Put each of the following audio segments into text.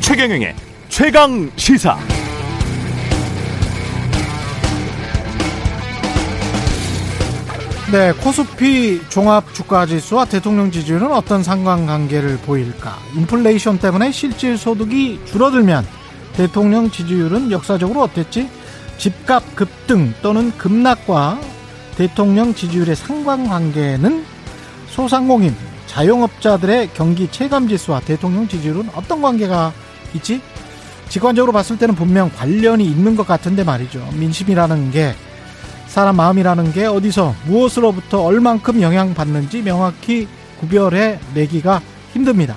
최경영의 최강 시사. 네, 코스피 종합 주가 지수와 대통령 지지율은 어떤 상관관계를 보일까? 인플레이션 때문에 실질 소득이 줄어들면 대통령 지지율은 역사적으로 어땠지? 집값 급등 또는 급락과 대통령 지지율의 상관관계는 소상공인, 자영업자들의 경기 체감 지수와 대통령 지지율은 어떤 관계가 있지? 직관적으로 봤을 때는 분명 관련이 있는 것 같은데 말이죠. 민심이라는 게 사람 마음이라는 게 어디서 무엇으로부터 얼만큼 영향받는지 명확히 구별해 내기가 힘듭니다.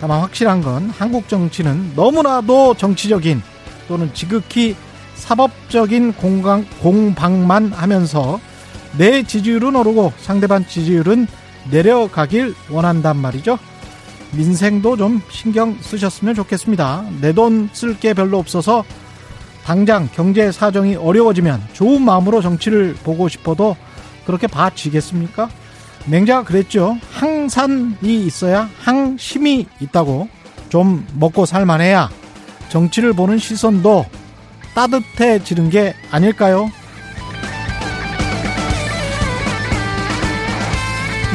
다만 확실한 건 한국 정치는 너무나도 정치적인 또는 지극히 사법적인 공강, 공방만 하면서 내 지지율은 오르고 상대방 지지율은 내려가길 원한단 말이죠. 민생도 좀 신경 쓰셨으면 좋겠습니다. 내 돈 쓸 게 별로 없어서 당장 경제 사정이 어려워지면 좋은 마음으로 정치를 보고 싶어도 그렇게 봐지겠습니까? 맹자가 그랬죠. 항산이 있어야 항심이 있다고 좀 먹고 살만해야 정치를 보는 시선도 따뜻해지는 게 아닐까요?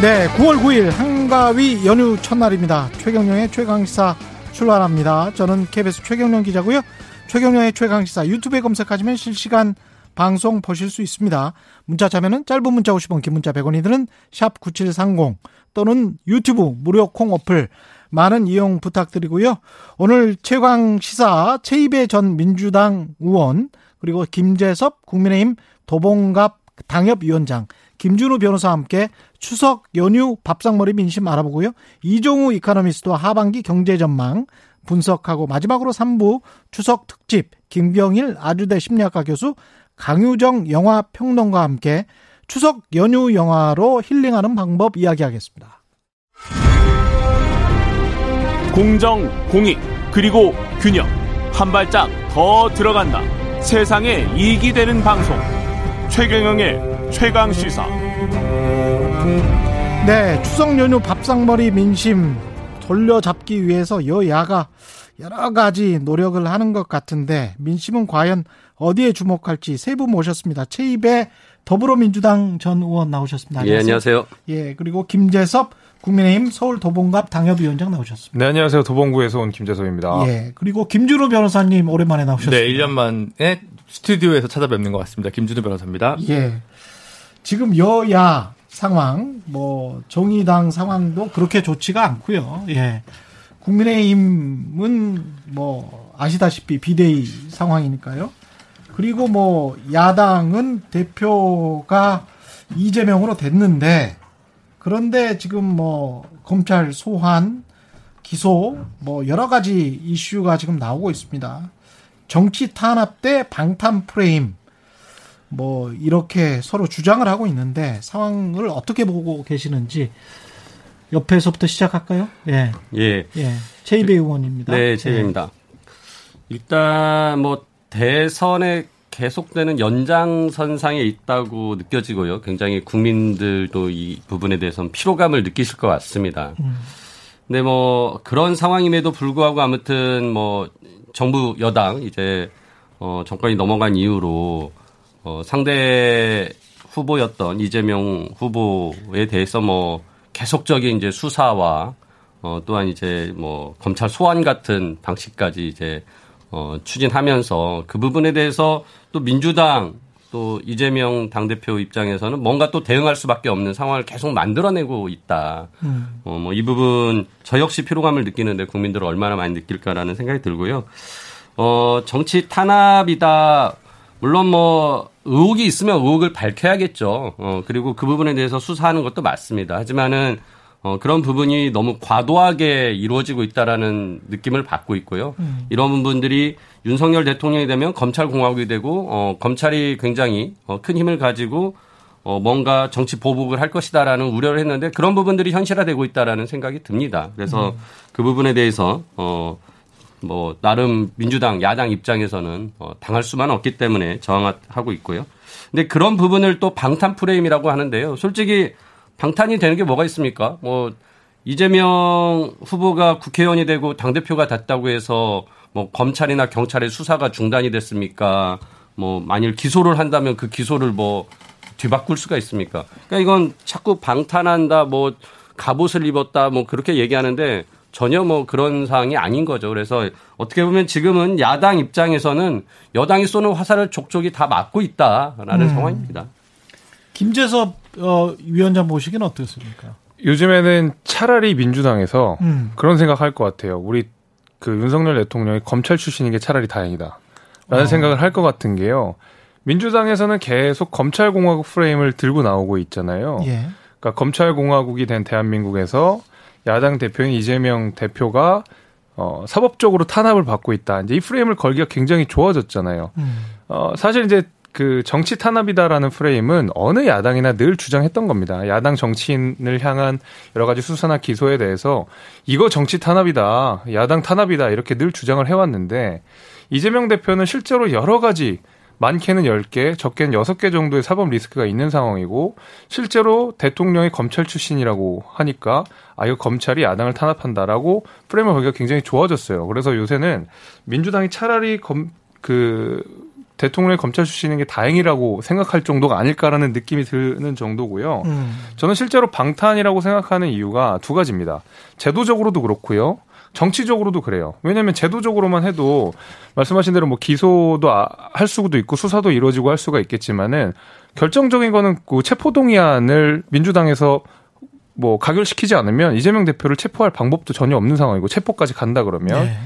네, 9월 9일 한가위 연휴 첫날입니다. 최경령의 최강시사 출발합니다. 저는 KBS 최경령 기자고요. 최경령의 최강시사 유튜브에 검색하시면 실시간 방송 보실 수 있습니다. 문자 자면은 짧은 문자 50원, 긴 문자 100원이들은 샵9730 또는 유튜브 무료 콩 어플 많은 이용 부탁드리고요. 오늘 최강 시사 최입의 전 민주당 의원 그리고 김재섭 국민의힘 도봉갑 당협위원장 김준우 변호사와 함께 추석 연휴 밥상머리 민심 알아보고요. 이종우 이카노미스트와 하반기 경제 전망 분석하고 마지막으로 3부 추석 특집 김경일 아주대 심리학과 교수 강유정 영화 평론가와 함께 추석 연휴 영화로 힐링하는 방법 이야기하겠습니다. 공정, 공익, 그리고 균형. 한 발짝 더 들어간다. 세상에 이익이 되는 방송. 최경영의 최강 시사. 네, 추석 연휴 밥상머리 민심 돌려잡기 위해서 여야가 여러 가지 노력을 하는 것 같은데 민심은 과연 어디에 주목할지 세 분 모셨습니다. 최입의 더불어민주당 전 의원 나오셨습니다. 안녕하세요. 예, 안녕하세요. 예, 그리고 김재섭 국민의힘 서울 도봉갑 당협위원장 나오셨습니다. 네, 안녕하세요. 도봉구에서 온 김재섭입니다. 예, 그리고 김준호 변호사님 오랜만에 나오셨습니다. 네, 1년 만에 스튜디오에서 찾아뵙는 것 같습니다. 김준호 변호사입니다. 예. 지금 여야 상황, 뭐 정의당 상황도 그렇게 좋지가 않고요. 예. 국민의힘은 뭐 아시다시피 비대위 상황이니까요. 그리고 뭐 야당은 대표가 이재명으로 됐는데 그런데 지금 뭐 검찰 소환 기소 뭐 여러 가지 이슈가 지금 나오고 있습니다. 정치 탄압 대 방탄 프레임 뭐 이렇게 서로 주장을 하고 있는데 상황을 어떻게 보고 계시는지 옆에서부터 시작할까요? 예. 예. 예. 최이배 의원입니다. 네, 최이배입니다. 일단 뭐 대선에 계속되는 연장선상에 있다고 느껴지고요. 굉장히 국민들도 이 부분에 대해서는 피로감을 느끼실 것 같습니다. 음. 근데 뭐 그런 상황임에도 불구하고 아무튼 뭐 정부 여당 이제 어 정권이 넘어간 이후로 어 상대 후보였던 이재명 후보에 대해서 뭐 계속적인 이제 수사와 어 또한 이제 뭐 검찰 소환 같은 방식까지 이제 어 추진하면서 그 부분에 대해서 또 민주당 또 이재명 당대표 입장에서는 뭔가 또 대응할 수밖에 없는 상황을 계속 만들어내고 있다. 음. 어, 뭐 이 부분 저 역시 피로감을 느끼는데 국민들은 얼마나 많이 느낄까라는 생각이 들고요. 어, 정치 탄압이다. 물론 뭐 의혹이 있으면 의혹을 밝혀야겠죠. 어, 그리고 그 부분에 대해서 수사하는 것도 맞습니다. 하지만은 어, 그런 부분이 너무 과도하게 이루어지고 있다라는 느낌을 받고 있고요. 음. 이런 부분들이 윤석열 대통령이 되면 검찰 공화국이 되고 어, 검찰이 굉장히 어, 큰 힘을 가지고 어, 뭔가 정치 보복을 할 것이다라는 우려를 했는데 그런 부분들이 현실화되고 있다라는 생각이 듭니다. 그래서 음. 그 부분에 대해서 어, 뭐 나름 민주당 야당 입장에서는 어, 당할 수만 없기 때문에 저항하고 있고요. 근데 그런 부분을 또 방탄 프레임이라고 하는데요. 솔직히 방탄이 되는 게 뭐가 있습니까? 뭐 이재명 후보가 국회의원이 되고 당 대표가 됐다고 해서 뭐 검찰이나 경찰의 수사가 중단이 됐습니까? 뭐 만일 기소를 한다면 그 기소를 뭐 뒤바꿀 수가 있습니까? 그러니까 이건 자꾸 방탄한다, 뭐 갑옷을 입었다, 뭐 그렇게 얘기하는데 전혀 뭐 그런 사항이 아닌 거죠. 그래서 어떻게 보면 지금은 야당 입장에서는 여당이 쏘는 화살을 족족이 다 맞고 있다라는 음. 상황입니다. 김재섭 어, 위원장 보시기는 어떻습니까? 요즘에는 차라리 민주당에서 음. 그런 생각할 것 같아요. 우리 그 윤석열 대통령이 검찰 출신인 게 차라리 다행이다. 라는 어. 생각을 할 것 같은 게요. 민주당에서는 계속 검찰공화국 프레임을 들고 나오고 있잖아요. 예. 그러니까 검찰공화국이 된 대한민국에서 야당 대표인 이재명 대표가 어, 사법적으로 탄압을 받고 있다. 이제 이 프레임을 걸기가 굉장히 좋아졌잖아요. 음. 어, 사실 이제 그 정치 탄압이다라는 프레임은 어느 야당이나 늘 주장했던 겁니다. 야당 정치인을 향한 여러 가지 수사나 기소에 대해서 이거 정치 탄압이다, 야당 탄압이다 이렇게 늘 주장을 해왔는데 이재명 대표는 실제로 여러 가지 많게는 10개, 적게는 6개 정도의 사법 리스크가 있는 상황이고 실제로 대통령이 검찰 출신이라고 하니까 아 이거 검찰이 야당을 탄압한다라고 프레임을 보기가 굉장히 좋아졌어요. 그래서 요새는 민주당이 차라리 검, 그 대통령이 검찰 출신인 게 다행이라고 생각할 정도가 아닐까라는 느낌이 드는 정도고요. 음. 저는 실제로 방탄이라고 생각하는 이유가 두 가지입니다. 제도적으로도 그렇고요. 정치적으로도 그래요. 왜냐하면 제도적으로만 해도 말씀하신 대로 뭐 기소도 아, 할 수도 있고 수사도 이루어지고 할 수가 있겠지만은 결정적인 거는 그 체포동의안을 민주당에서 뭐 가결시키지 않으면 이재명 대표를 체포할 방법도 전혀 없는 상황이고 체포까지 간다 그러면 네.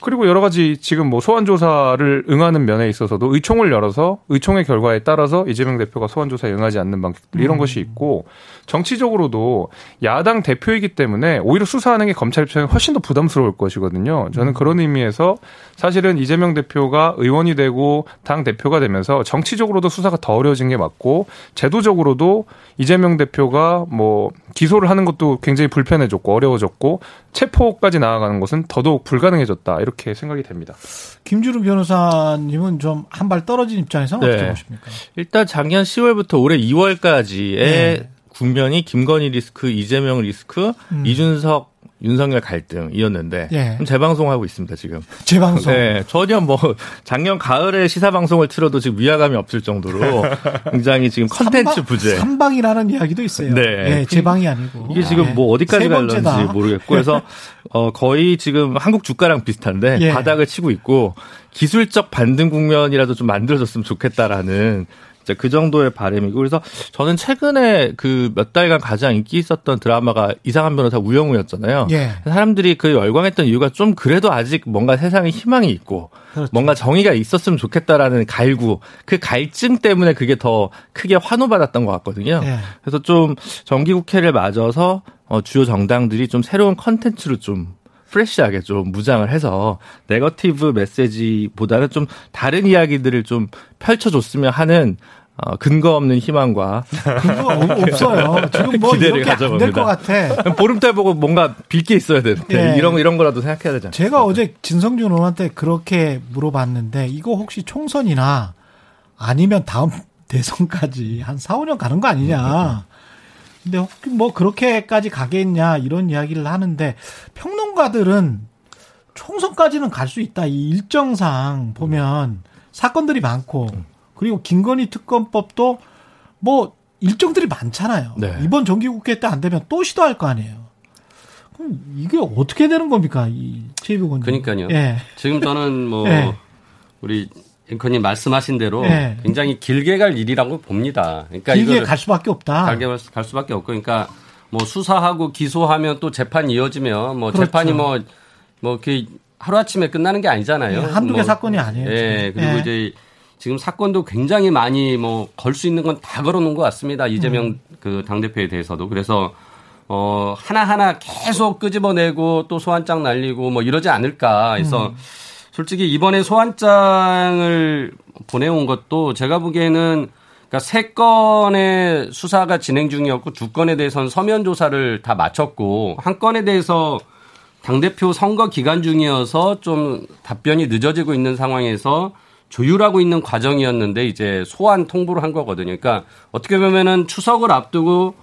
그리고 여러 가지 지금 뭐 소환 조사를 응하는 면에 있어서도 의총을 열어서 의총의 결과에 따라서 이재명 대표가 소환 조사에 응하지 않는 방식들 이런 음. 것이 있고 정치적으로도 야당 대표이기 때문에 오히려 수사하는 게 검찰 입장에 훨씬 더 부담스러울 것이거든요. 저는 음. 그런 의미에서 사실은 이재명 대표가 의원이 되고 당 대표가 되면서 정치적으로도 수사가 더 어려워진 게 맞고 제도적으로도 이재명 대표가 뭐 기소를 하는 것도 굉장히 불편해졌고 어려워졌고 체포까지 나아가는 것은 더더욱 불가능해졌다 이렇게 생각이 됩니다. 김주루 변호사님은 좀 한 발 떨어진 입장에서는 네. 어떻게 보십니까? 일단 작년 10월부터 올해 2월까지의 네. 국면이 김건희 리스크, 이재명 리스크, 음. 이준석 윤석열 갈등이었는데 예. 재방송하고 있습니다 지금. 재방송. 네, 전혀 뭐 작년 가을에 시사 방송을 틀어도 지금 위화감이 없을 정도로 굉장히 지금 컨텐츠 부재. 삼방이라는 이야기도 있어요. 네, 네 재방이 아니고. 이게 지금 네. 뭐 어디까지 갈는지 모르겠고 그래서 어 거의 지금 한국 주가랑 비슷한데 예. 바닥을 치고 있고 기술적 반등 국면이라도 좀 만들어졌으면 좋겠다라는 그 정도의 바램이고 그래서 저는 최근에 그 몇 달간 가장 인기 있었던 드라마가 이상한 변호사 우영우였잖아요. 예. 사람들이 그 열광했던 이유가 좀 그래도 아직 뭔가 세상에 희망이 있고 그렇죠. 뭔가 정의가 있었으면 좋겠다라는 갈구 그 갈증 때문에 그게 더 크게 환호받았던 것 같거든요. 예. 그래서 좀 정기국회를 맞아서 어, 주요 정당들이 좀 새로운 컨텐츠로 좀 프레시하게 좀 무장을 해서 네거티브 메시지보다는 좀 다른 이야기들을 좀 펼쳐줬으면 하는 어, 근거 없는 희망과 근거 없어요. 지금 뭐 기대를 가져봅니다. 것 같아. 보름달 보고 뭔가 빌 게 있어야 되는데 예. 이런 이런 거라도 생각해야 되잖아요. 제가 어제 진성준 의원한테 그렇게 물어봤는데 이거 혹시 총선이나 아니면 다음 대선까지 한 4, 5년 가는 거 아니냐. 근데 혹시 뭐 그렇게까지 가겠냐 이런 이야기를 하는데 평론가들은 총선까지는 갈 수 있다. 이 일정상 보면 사건들이 많고 그리고 김건희 특검법도 뭐 일정들이 많잖아요. 네. 이번 정기국회 때 안 되면 또 시도할 거 아니에요. 그럼 이게 어떻게 되는 겁니까, 이 최입국 원 그러니까요. 예. 지금 저는 뭐 예. 우리 앵커님 말씀하신 대로 예. 굉장히 길게 갈 일이라고 봅니다. 그러니까 길게 갈 수밖에 없다. 길게 갈 수밖에 없고, 그러니까 뭐 수사하고 기소하면 또 재판 이어지면 뭐 그렇죠. 재판이 뭐뭐 뭐그 하루 아침에 끝나는 게 아니잖아요. 예, 한두 개 뭐, 사건이 아니에요. 예, 그리고 예. 이제 지금 사건도 굉장히 많이 뭐 걸 수 있는 건 다 걸어놓은 것 같습니다. 이재명 음. 그 당 대표에 대해서도. 그래서 어, 하나 하나 계속 끄집어내고 또 소환장 날리고 뭐 이러지 않을까 해서 음. 솔직히 이번에 소환장을 보내온 것도 제가 보기에는 그러니까 세 건의 수사가 진행 중이었고 두 건에 대해서는 서면 조사를 다 마쳤고 한 건에 대해서 당 대표 선거 기간 중이어서 좀 답변이 늦어지고 있는 상황에서 조율하고 있는 과정이었는데 이제 소환 통보를 한 거거든요. 그러니까 어떻게 보면은 추석을 앞두고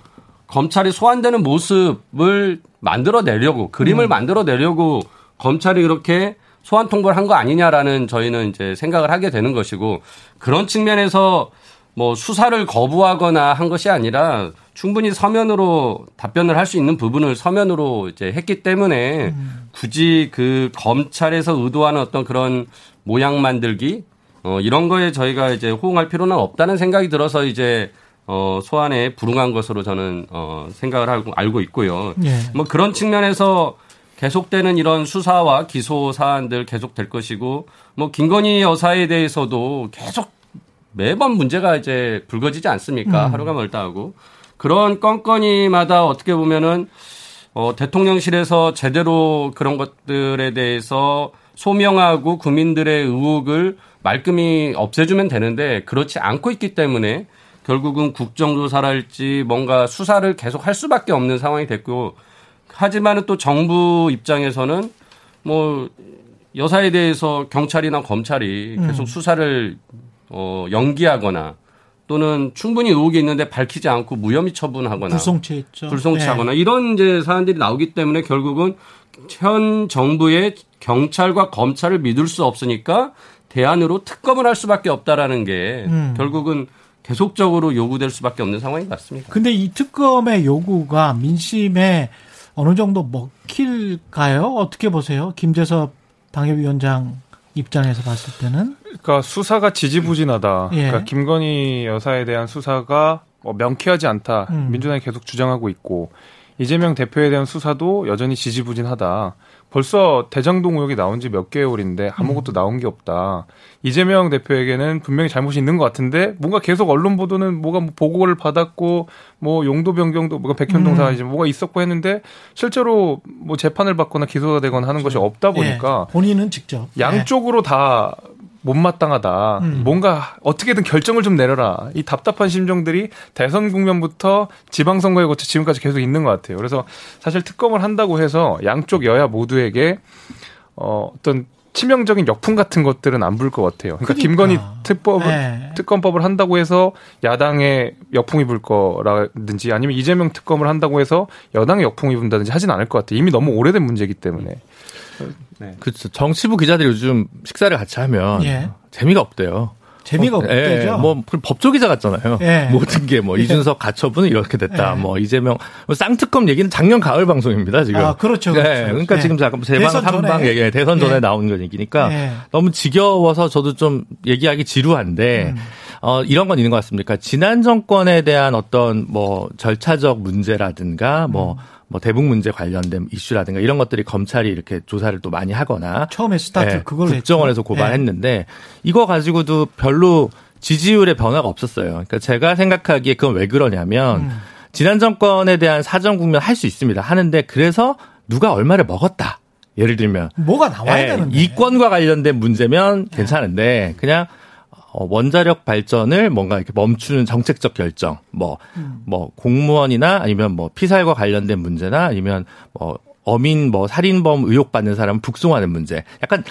검찰이 소환되는 모습을 만들어내려고 그림을 음. 만들어내려고 검찰이 그렇게 소환 통보를 한 거 아니냐라는 저희는 이제 생각을 하게 되는 것이고 그런 측면에서 뭐 수사를 거부하거나 한 것이 아니라 충분히 서면으로 답변을 할 수 있는 부분을 서면으로 이제 했기 때문에 음. 굳이 그 검찰에서 의도하는 어떤 그런 모양 만들기 어 이런 거에 저희가 이제 호응할 필요는 없다는 생각이 들어서 이제 어 소환에 불응한 것으로 저는 어 생각을 하고 알고 있고요. 예. 뭐 그런 측면에서 계속되는 이런 수사와 기소 사안들 계속될 것이고 뭐 김건희 여사에 대해서도 계속 매번 문제가 이제 불거지지 않습니까? 음. 하루가 멀다 하고 그런 건건이마다 어떻게 보면은 어 대통령실에서 제대로 그런 것들에 대해서 소명하고 국민들의 의혹을 말끔히 없애주면 되는데 그렇지 않고 있기 때문에 결국은 국정조사랄지 뭔가 수사를 계속 할 수밖에 없는 상황이 됐고 하지만은 또 정부 입장에서는 뭐 여사에 대해서 경찰이나 검찰이 계속 음. 수사를 어 연기하거나 또는 충분히 의혹이 있는데 밝히지 않고 무혐의 처분하거나 불송치했죠. 불송치하거나 네. 이런 이제 사안들이 나오기 때문에 결국은 현 정부의 경찰과 검찰을 믿을 수 없으니까 대안으로 특검을 할 수밖에 없다라는 게 음. 결국은 계속적으로 요구될 수밖에 없는 상황인 것 같습니다. 근데 이 특검의 요구가 민심에 어느 정도 먹힐까요? 어떻게 보세요? 김재섭 당협위원장 입장에서 봤을 때는? 그러니까 수사가 지지부진하다. 예. 그러니까 김건희 여사에 대한 수사가 뭐 명쾌하지 않다. 음. 민주당이 계속 주장하고 있고 이재명 대표에 대한 수사도 여전히 지지부진하다. 벌써 대장동 의혹이 나온 지 몇 개월인데 아무것도 음. 나온 게 없다. 이재명 대표에게는 분명히 잘못이 있는 것 같은데 뭔가 계속 언론 보도는 뭐가 뭐 보고를 받았고 뭐 용도 변경도 뭐가 백현동 사이지 음. 뭐가 있었고 했는데 실제로 뭐 재판을 받거나 기소가 되거나 하는 것이 없다 보니까 예. 본인은 직접 양쪽으로 예. 다 못마땅하다. 음. 뭔가 어떻게든 결정을 좀 내려라. 이 답답한 심정들이 대선 국면부터 지방선거에 거쳐 지금까지 계속 있는 것 같아요. 그래서 사실 특검을 한다고 해서 양쪽 여야 모두에게 어, 어떤 치명적인 역풍 같은 것들은 안 불 것 같아요. 그러니까, 그러니까. 김건희 특법을 네. 특검법을 한다고 해서 야당에 역풍이 불 거라든지 아니면 이재명 특검을 한다고 해서 여당에 역풍이 분다든지 하진 않을 것 같아요. 이미 너무 오래된 문제이기 때문에. 네. 그렇죠. 정치부 기자들이 요즘 식사를 같이 하면 예. 재미가 없대요. 재미가 어, 없대죠. 예, 뭐 법조 기자 같잖아요. 예. 모든 게뭐 예. 이준석 가처분은 이렇게 됐다. 예. 뭐 이재명 뭐 쌍특검 얘기는 작년 가을 방송입니다 지금. 아 그렇죠. 그렇죠. 예, 그러니까 예. 지금 잠깐 세방 삼방 얘기 대선 전에 나온 거니까 너무 지겨워서 저도 좀 얘기하기 지루한데. 음. 어, 이런 건 있는 것 같습니까? 지난 정권에 대한 어떤 뭐 절차적 문제라든가 뭐 음. 뭐 대북 문제 관련된 이슈라든가 이런 것들이 검찰이 이렇게 조사를 또 많이 하거나 처음에 스타트 네, 그걸 국정원에서 고발했는데 네. 이거 가지고도 별로 지지율의 변화가 없었어요. 그러니까 제가 생각하기에 그건 왜 그러냐면 음. 지난 정권에 대한 사정 국면 할 수 있습니다. 하는데 그래서 누가 얼마를 먹었다. 예를 들면 뭐가 나와야 네, 되는데 이권과 관련된 문제면 괜찮은데 그냥 어, 원자력 발전을 뭔가 이렇게 멈추는 정책적 결정, 뭐, 음. 뭐, 공무원이나 아니면 뭐, 피살과 관련된 문제나 아니면 뭐, 어민 뭐, 살인범 의혹 받는 사람 북송하는 문제. 약간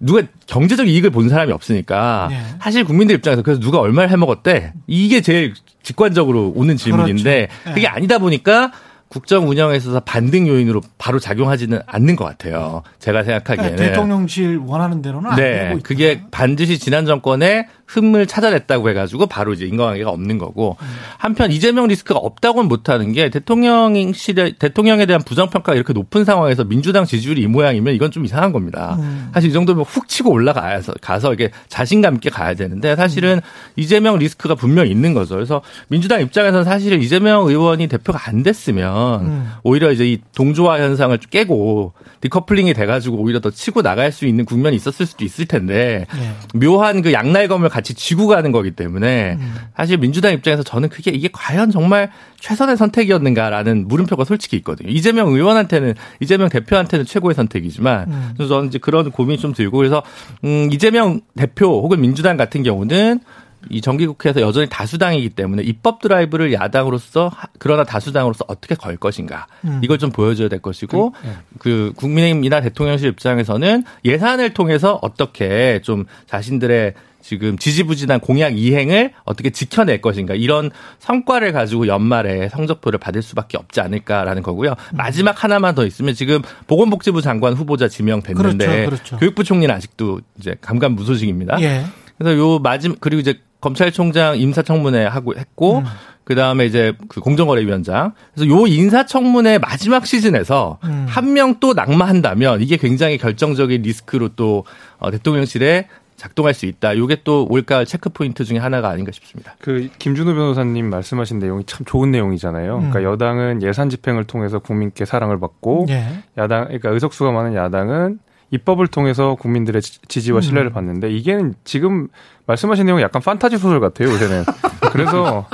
누가 경제적 이익을 본 사람이 없으니까 네. 사실 국민들 입장에서 그래서 누가 얼마를 해먹었대 이게 제일 직관적으로 오는 질문인데 그렇죠. 네. 그게 아니다 보니까 국정 운영에 있어서 반등 요인으로 바로 작용하지는 않는 것 같아요. 제가 생각하기에는. 그러니까 대통령실 원하는 대로는 네. 그게 반드시 지난 정권에 흠을 찾아냈다고 해가지고 바로 이제 인과관계가 없는 거고 음. 한편 이재명 리스크가 없다고는 못하는 게 대통령실에 대통령에 대한 부정평가가 이렇게 높은 상황에서 민주당 지지율이 이 모양이면 이건 좀 이상한 겁니다. 음. 사실 이 정도면 훅 치고 올라가서 가서 이게 자신감 있게 가야 되는데 사실은 음. 이재명 리스크가 분명 히 있는 거죠. 그래서 민주당 입장에서는 사실은 이재명 의원이 대표가 안 됐으면 음. 오히려 이제 이 동조화 현상을 깨고 디커플링이 돼가지고 오히려 더 치고 나갈 수 있는 국면이 있었을 수도 있을 텐데 네. 묘한 그 양날검을 같이 쥐고 가는 거기 때문에 음. 사실 민주당 입장에서 저는 그게 이게 과연 정말 최선의 선택이었는가라는 물음표가 솔직히 있거든요. 이재명 의원한테는 이재명 대표한테는 최고의 선택이지만 음. 그래서 저는 이제 그런 고민이 좀 들고 그래서 음 이재명 대표 혹은 민주당 같은 경우는 이 정기국회에서 여전히 다수당이기 때문에 입법 드라이브를 야당으로서 그러나 다수당으로서 어떻게 걸 것인가 음. 이걸 좀 보여줘야 될 것이고 그, 네. 그 국민의힘이나 대통령실 입장에서는 예산을 통해서 어떻게 좀 자신들의 지금 지지부진한 공약 이행을 어떻게 지켜낼 것인가 이런 성과를 가지고 연말에 성적표를 받을 수밖에 없지 않을까라는 거고요. 음. 마지막 하나만 더 있으면 지금 보건복지부 장관 후보자 지명됐는데 그렇죠, 그렇죠. 교육부 총리는 아직도 이제 감감무소식입니다. 예. 그래서 요 마지막 그리고 이제 검찰총장 임사청문회 하고 했고 음. 그 다음에 이제 그 공정거래위원장. 그래서 요 인사청문회 마지막 시즌에서 음. 한명 또 낙마한다면 이게 굉장히 결정적인 리스크로 또 어, 대통령실에 작동할 수 있다. 이게 또 올가을 체크 포인트 중에 하나가 아닌가 싶습니다. 그 김준호 변호사님 말씀하신 내용이 참 좋은 내용이잖아요. 음. 그러니까 여당은 예산 집행을 통해서 국민께 사랑을 받고 예. 야당 그러니까 의석수가 많은 야당은 입법을 통해서 국민들의 지지와 음. 신뢰를 받는데 이게 지금 말씀하신 내용이 약간 판타지 소설 같아요 요새는. 그래서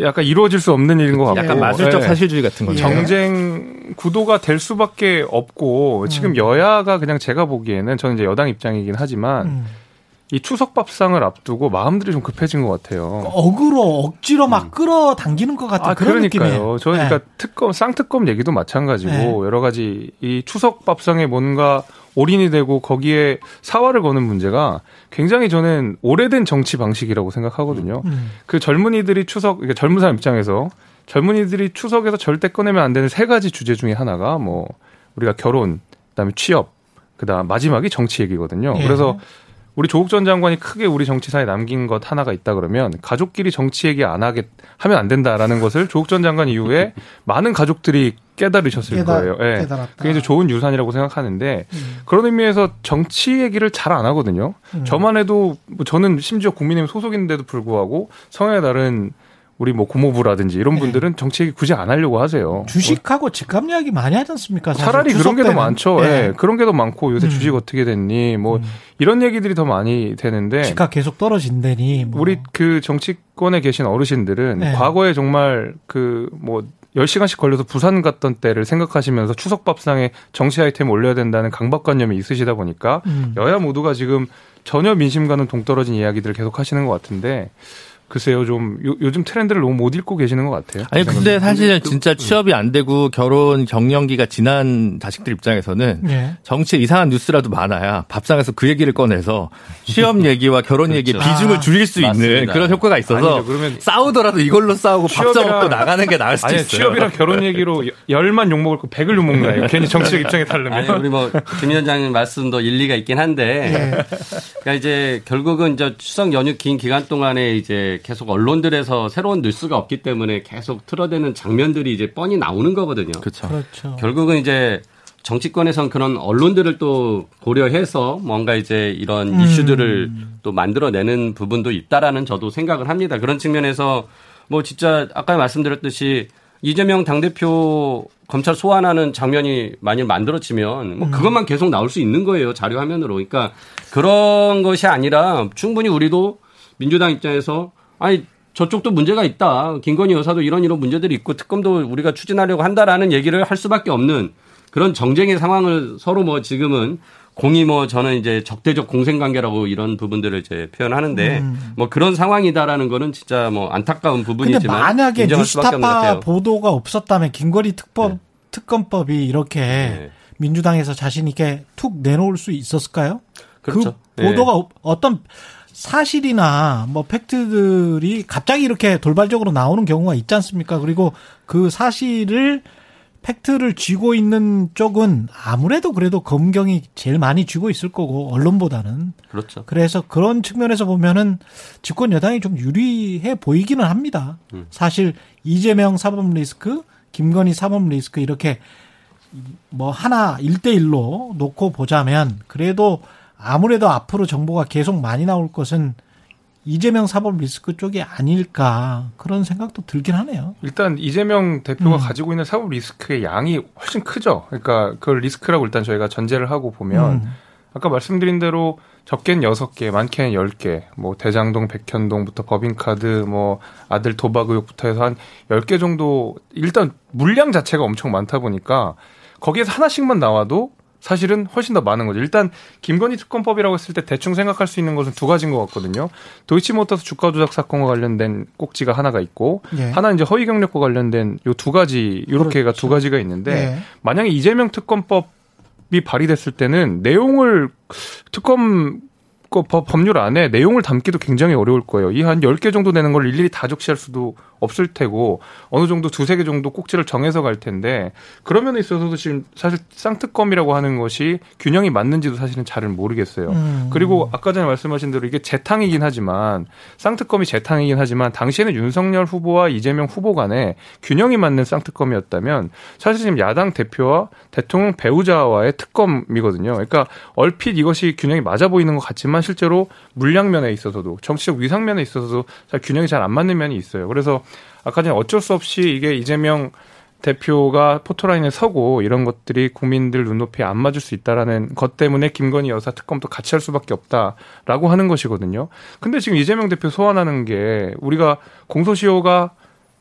약간 이루어질 수 없는 일인 것 같고 약간 마술적 네. 사실주의 같은 거죠. 정쟁 구도가 될 수밖에 없고 지금 음. 여야가 그냥 제가 보기에는 저는 이제 여당 입장이긴 하지만. 음. 이 추석 밥상을 앞두고 마음들이 좀 급해진 것 같아요. 억으로 억지로 막 음. 끌어당기는 것 같은 아, 그런 그러니까요. 느낌이에요. 저는 네. 그러니까 특검 쌍특검 얘기도 마찬가지고 네. 여러 가지 이 추석 밥상에 뭔가 올인이 되고 거기에 사활을 거는 문제가 굉장히 저는 오래된 정치 방식이라고 생각하거든요. 음. 그 젊은이들이 추석 그러니까 젊은 사람 입장에서 젊은이들이 추석에서 절대 꺼내면 안 되는 세 가지 주제 중에 하나가 뭐 우리가 결혼, 그다음에 취업, 그다음 마지막이 정치 얘기거든요. 예. 그래서 우리 조국 전 장관이 크게 우리 정치사에 남긴 것 하나가 있다 그러면 가족끼리 정치 얘기 안 하게 하면 안 된다라는 것을 조국 전 장관 이후에 많은 가족들이 깨달으셨을 깨달, 거예요. 예. 깨달았다. 그게 이제 좋은 유산이라고 생각하는데 음. 그런 의미에서 정치 얘기를 잘 안 하거든요. 음. 저만 해도 뭐 저는 심지어 국민의힘 소속인데도 불구하고 성향에 다른 우리 뭐 고모부라든지 이런 네. 분들은 정치 얘기 굳이 안 하려고 하세요. 주식하고 집값 이야기 많이 하지 않습니까? 차라리 그런 게 더 많죠. 예. 네. 그런 게 더 많고 요새 음. 주식 어떻게 됐니? 뭐 음. 이런 얘기들이 더 많이 되는데 집값 계속 떨어진다니. 뭐. 우리 그 정치권에 계신 어르신들은 네. 과거에 정말 그뭐 10시간씩 걸려서 부산 갔던 때를 생각하시면서 추석 밥상에 정치 아이템 올려야 된다는 강박관념이 있으시다 보니까 음. 여야 모두가 지금 전혀 민심과는 동떨어진 이야기들을 계속 하시는 것 같은데 글쎄요, 좀 요, 즘 트렌드를 너무 못 읽고 계시는 것 같아요. 아니 근데 사실은 진짜 취업이 안 되고 결혼 경년기가 지난 자식들 입장에서는 네. 정치에 이상한 뉴스라도 많아야 밥상에서 그 얘기를 꺼내서 취업 얘기와 결혼 얘기 그렇죠. 비중을 아, 줄일 수 맞습니다. 있는 그런 효과가 있어서 아니죠, 그러면 싸우더라도 이걸로 싸우고 밥상 먹고 나가는 게 나을 수도 아니, 있어요. 취업이랑 결혼 얘기로 열만 욕 먹을 거 백을 욕 먹는 거예요. 괜히 정치적 입장에 다르면. 아니 우리 뭐 김 위원장님 말씀도 일리가 있긴 한데 네. 그러니까 이제 결국은 이제 추석 연휴 긴 기간 동안에 이제 계속 언론들에서 새로운 뉴스가 없기 때문에 계속 틀어대는 장면들이 이제 뻔히 나오는 거거든요. 그렇죠. 그렇죠. 결국은 이제 정치권에선 그런 언론들을 또 고려해서 뭔가 이제 이런 음. 이슈들을 또 만들어내는 부분도 있다라는 저도 생각을 합니다. 그런 측면에서 뭐 진짜 아까 말씀드렸듯이 이재명 당대표 검찰 소환하는 장면이 많이 만들어지면 뭐 음. 그것만 계속 나올 수 있는 거예요. 자료 화면으로. 그러니까 그런 것이 아니라 충분히 우리도 민주당 입장에서 아니 저쪽도 문제가 있다. 김건희 여사도 이런 이런 문제들이 있고 특검도 우리가 추진하려고 한다라는 얘기를 할 수밖에 없는 그런 정쟁의 상황을 서로 뭐 지금은 공이 뭐 저는 이제 적대적 공생 관계라고 이런 부분들을 이제 표현하는데 음. 뭐 그런 상황이다라는 거는 진짜 뭐 안타까운 부분이지만 만약에 뉴스타파 보도가 없었다면 김건희 특법 네. 특검법이 이렇게 네. 민주당에서 자신 있게 툭 내놓을 수 있었을까요? 그렇죠. 그 보도가 네. 어떤 사실이나 뭐 팩트들이 갑자기 이렇게 돌발적으로 나오는 경우가 있지 않습니까? 그리고 그 사실을 팩트를 쥐고 있는 쪽은 아무래도 그래도 검경이 제일 많이 쥐고 있을 거고 언론보다는 그렇죠. 그래서 그런 측면에서 보면은 집권 여당이 좀 유리해 보이기는 합니다. 음. 사실 이재명 사법 리스크, 김건희 사법 리스크 이렇게 뭐 하나 일대일로 놓고 보자면 그래도 아무래도 앞으로 정보가 계속 많이 나올 것은 이재명 사법 리스크 쪽이 아닐까 그런 생각도 들긴 하네요. 일단 이재명 대표가 음. 가지고 있는 사법 리스크의 양이 훨씬 크죠. 그러니까 그걸 리스크라고 일단 저희가 전제를 하고 보면 음. 아까 말씀드린 대로 적게는 6개, 많게는 10개, 뭐 대장동, 백현동부터 법인카드, 뭐 아들 도박 의혹부터 해서 한 10개 정도 일단 물량 자체가 엄청 많다 보니까 거기에서 하나씩만 나와도 사실은 훨씬 더 많은 거죠. 일단 김건희 특검법이라고 했을 때 대충 생각할 수 있는 것은 두 가지인 것 같거든요. 도이치모터스 주가 조작 사건과 관련된 꼭지가 하나가 있고 예. 하나는 이제 허위 경력과 관련된 요 두 가지 요렇게가 그렇죠. 두 가지가 있는데 예. 만약에 이재명 특검법 이 발의됐을 때는 내용을 특검 그 법률 안에 내용을 담기도 굉장히 어려울 거예요. 이 한 10개 정도 되는 걸 일일이 다 적시할 수도 없을 테고 어느 정도 두세 개 정도 꼭지를 정해서 갈 텐데 그런 면에 있어서도 지금 사실 쌍특검이라고 하는 것이 균형이 맞는지도 사실은 잘은 모르겠어요. 음. 그리고 아까 전에 말씀하신 대로 이게 재탕이긴 하지만 쌍특검이 재탕이긴 하지만 당시에는 윤석열 후보와 이재명 후보 간에 균형이 맞는 쌍특검이었다면 사실 지금 야당 대표와 대통령 배우자와의 특검이거든요. 그러니까 얼핏 이것이 균형이 맞아 보이는 것 같지만 실제로 물량 면에 있어서도 정치적 위상 면에 있어서도 잘 균형이 잘 안 맞는 면이 있어요. 그래서 아까 전에 어쩔 수 없이 이게 이재명 대표가 포토라인에 서고 이런 것들이 국민들 눈높이에 안 맞을 수 있다라는 것 때문에 김건희 여사 특검도 같이 할 수밖에 없다라고 하는 것이거든요. 근데 지금 이재명 대표 소환하는 게 우리가 공소시효가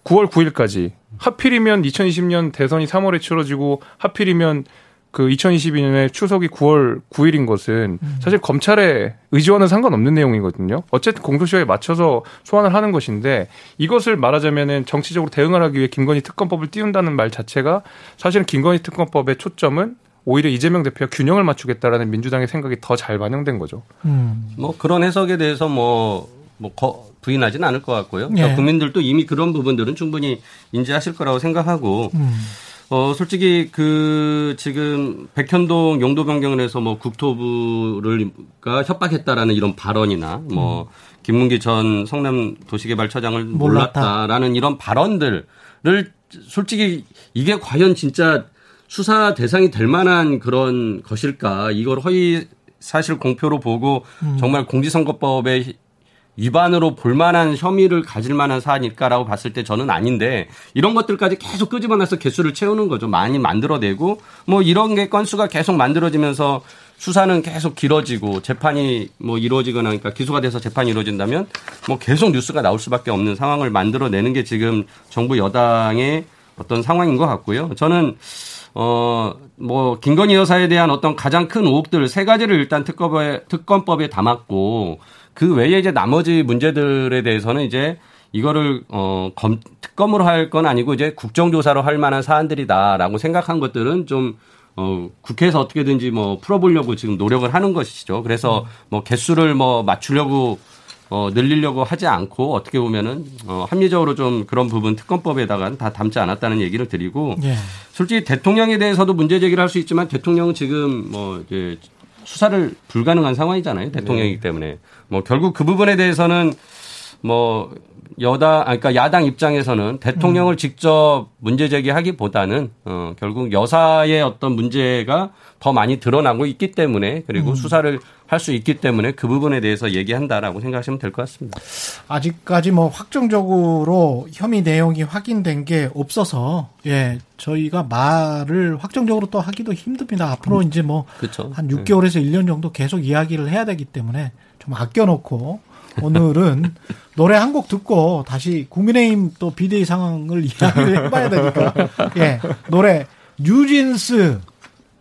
9월 9일까지 하필이면 2020년 대선이 3월에 치러지고 하필이면 그 2022년에 추석이 9월 9일인 것은 음. 사실 검찰의 의지와는 상관없는 내용이거든요. 어쨌든 공소시효에 맞춰서 소환을 하는 것인데 이것을 말하자면은 정치적으로 대응을 하기 위해 김건희 특검법을 띄운다는 말 자체가 사실은 김건희 특검법의 초점은 오히려 이재명 대표가 균형을 맞추겠다라는 민주당의 생각이 더 잘 반영된 거죠. 음. 뭐 그런 해석에 대해서 뭐, 뭐 부인하지는 않을 것 같고요. 예. 국민들도 이미 그런 부분들은 충분히 인지하실 거라고 생각하고 음. 어, 솔직히 그 지금 백현동 용도 변경을 해서 뭐 국토부를가 협박했다라는 이런 발언이나 뭐 음. 김문기 전 성남 도시개발처장을 몰랐다. 몰랐다라는 이런 발언들을 솔직히 이게 과연 진짜 수사 대상이 될 만한 그런 것일까? 이걸 허위 사실 공표로 보고 음. 정말 공직선거법에 위반으로 볼만한 혐의를 가질 만한 사안일까라고 봤을 때 저는 아닌데 이런 것들까지 계속 끄집어내서 개수를 채우는 거죠. 많이 만들어내고 뭐 이런 게 건수가 계속 만들어지면서 수사는 계속 길어지고 재판이 뭐 이루어지거나 그러니까 기소가 돼서 재판이 이루어진다면 뭐 계속 뉴스가 나올 수밖에 없는 상황을 만들어내는 게 지금 정부 여당의 어떤 상황인 것 같고요. 저는 어, 뭐, 김건희 여사에 대한 어떤 가장 큰 의혹들 세 가지를 일단 특검에, 특검법에 담았고, 그 외에 이제 나머지 문제들에 대해서는 이제 이거를 어 검, 특검으로 할 건 아니고 이제 국정조사로 할 만한 사안들이다라고 생각한 것들은 좀 어, 국회에서 어떻게든지 뭐 풀어보려고 지금 노력을 하는 것이죠. 그래서 뭐 개수를 뭐 맞추려고 어, 늘리려고 하지 않고 어떻게 보면은 어, 합리적으로 좀 그런 부분 특검법에다가 다 담지 않았다는 얘기를 드리고 예. 솔직히 대통령에 대해서도 문제 제기를 할 수 있지만 대통령은 지금 뭐 이제 수사를 불가능한 상황이잖아요. 대통령이기 네. 때문에. 뭐 결국 그 부분에 대해서는 뭐 여당, 그러니까 야당 입장에서는 대통령을 음. 직접 문제 제기하기보다는 어 결국 여사의 어떤 문제가 더 많이 드러나고 있기 때문에 그리고 음. 수사를 할 수 있기 때문에 그 부분에 대해서 얘기한다라고 생각하시면 될 것 같습니다. 아직까지 뭐 확정적으로 혐의 내용이 확인된 게 없어서 예 저희가 말을 확정적으로 또 하기도 힘듭니다. 앞으로 음. 이제 뭐 한 6개월에서 1년 정도 계속 이야기를 해야 되기 때문에 좀 아껴놓고 오늘은 노래 한 곡 듣고 다시 국민의힘 또 비대위 상황을 이야기를 해봐야 되니까 예 노래 뉴진스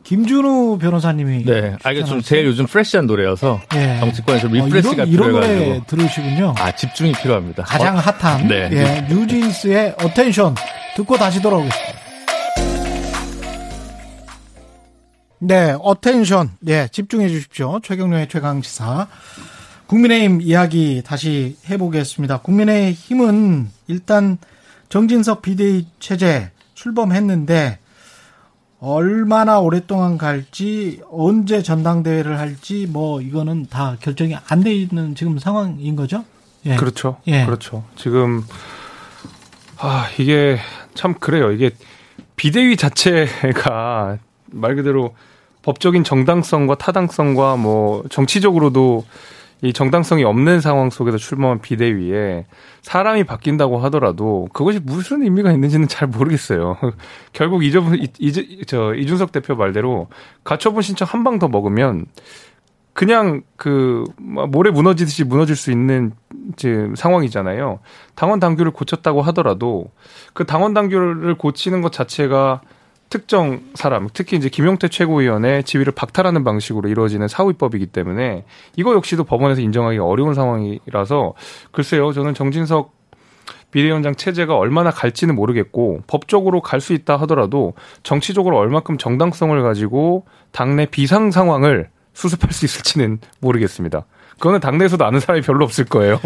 김준우 변호사님이 네, 아 이게 좀 제일 요즘 fresh한 노래여서 예. 정치권에서 refresh가 어, 이런, 이런 노래 들으시군요. 아 집중이 필요합니다. 가장 어? 핫한 네. 예, 뉴진스의 Attention 듣고 다시 돌아오겠습니다. 네, Attention. 네, 집중해 주십시오. 최경영의 최강 시사. 국민의힘 이야기 다시 해보겠습니다. 국민의힘은 일단 정진석 비대위 체제 출범했는데 얼마나 오랫동안 갈지 언제 전당대회를 할지 뭐 이거는 다 결정이 안 돼 있는 지금 상황인 거죠? 예. 그렇죠. 예. 그렇죠. 지금 아 이게 참 그래요. 이게 비대위 자체가 말 그대로 법적인 정당성과 타당성과 뭐 정치적으로도 이 정당성이 없는 상황 속에서 출범한 비대위에 사람이 바뀐다고 하더라도 그것이 무슨 의미가 있는지는 잘 모르겠어요. 결국 이전 이저 이준석 대표 말대로 가처분 신청 한 방 더 먹으면 그냥 그 모래 무너지듯이 무너질 수 있는 지금 상황이잖아요. 당원 당규를 고쳤다고 하더라도 그 당원 당규를 고치는 것 자체가 특정 사람, 특히 이제 김용태 최고위원의 지위를 박탈하는 방식으로 이루어지는 사후입법이기 때문에 이거 역시도 법원에서 인정하기 어려운 상황이라서 글쎄요, 저는 정진석 비대위원장 체제가 얼마나 갈지는 모르겠고 법적으로 갈 수 있다 하더라도 정치적으로 얼마큼 정당성을 가지고 당내 비상 상황을 수습할 수 있을지는 모르겠습니다. 그거는 당내에서도 아는 사람이 별로 없을 거예요.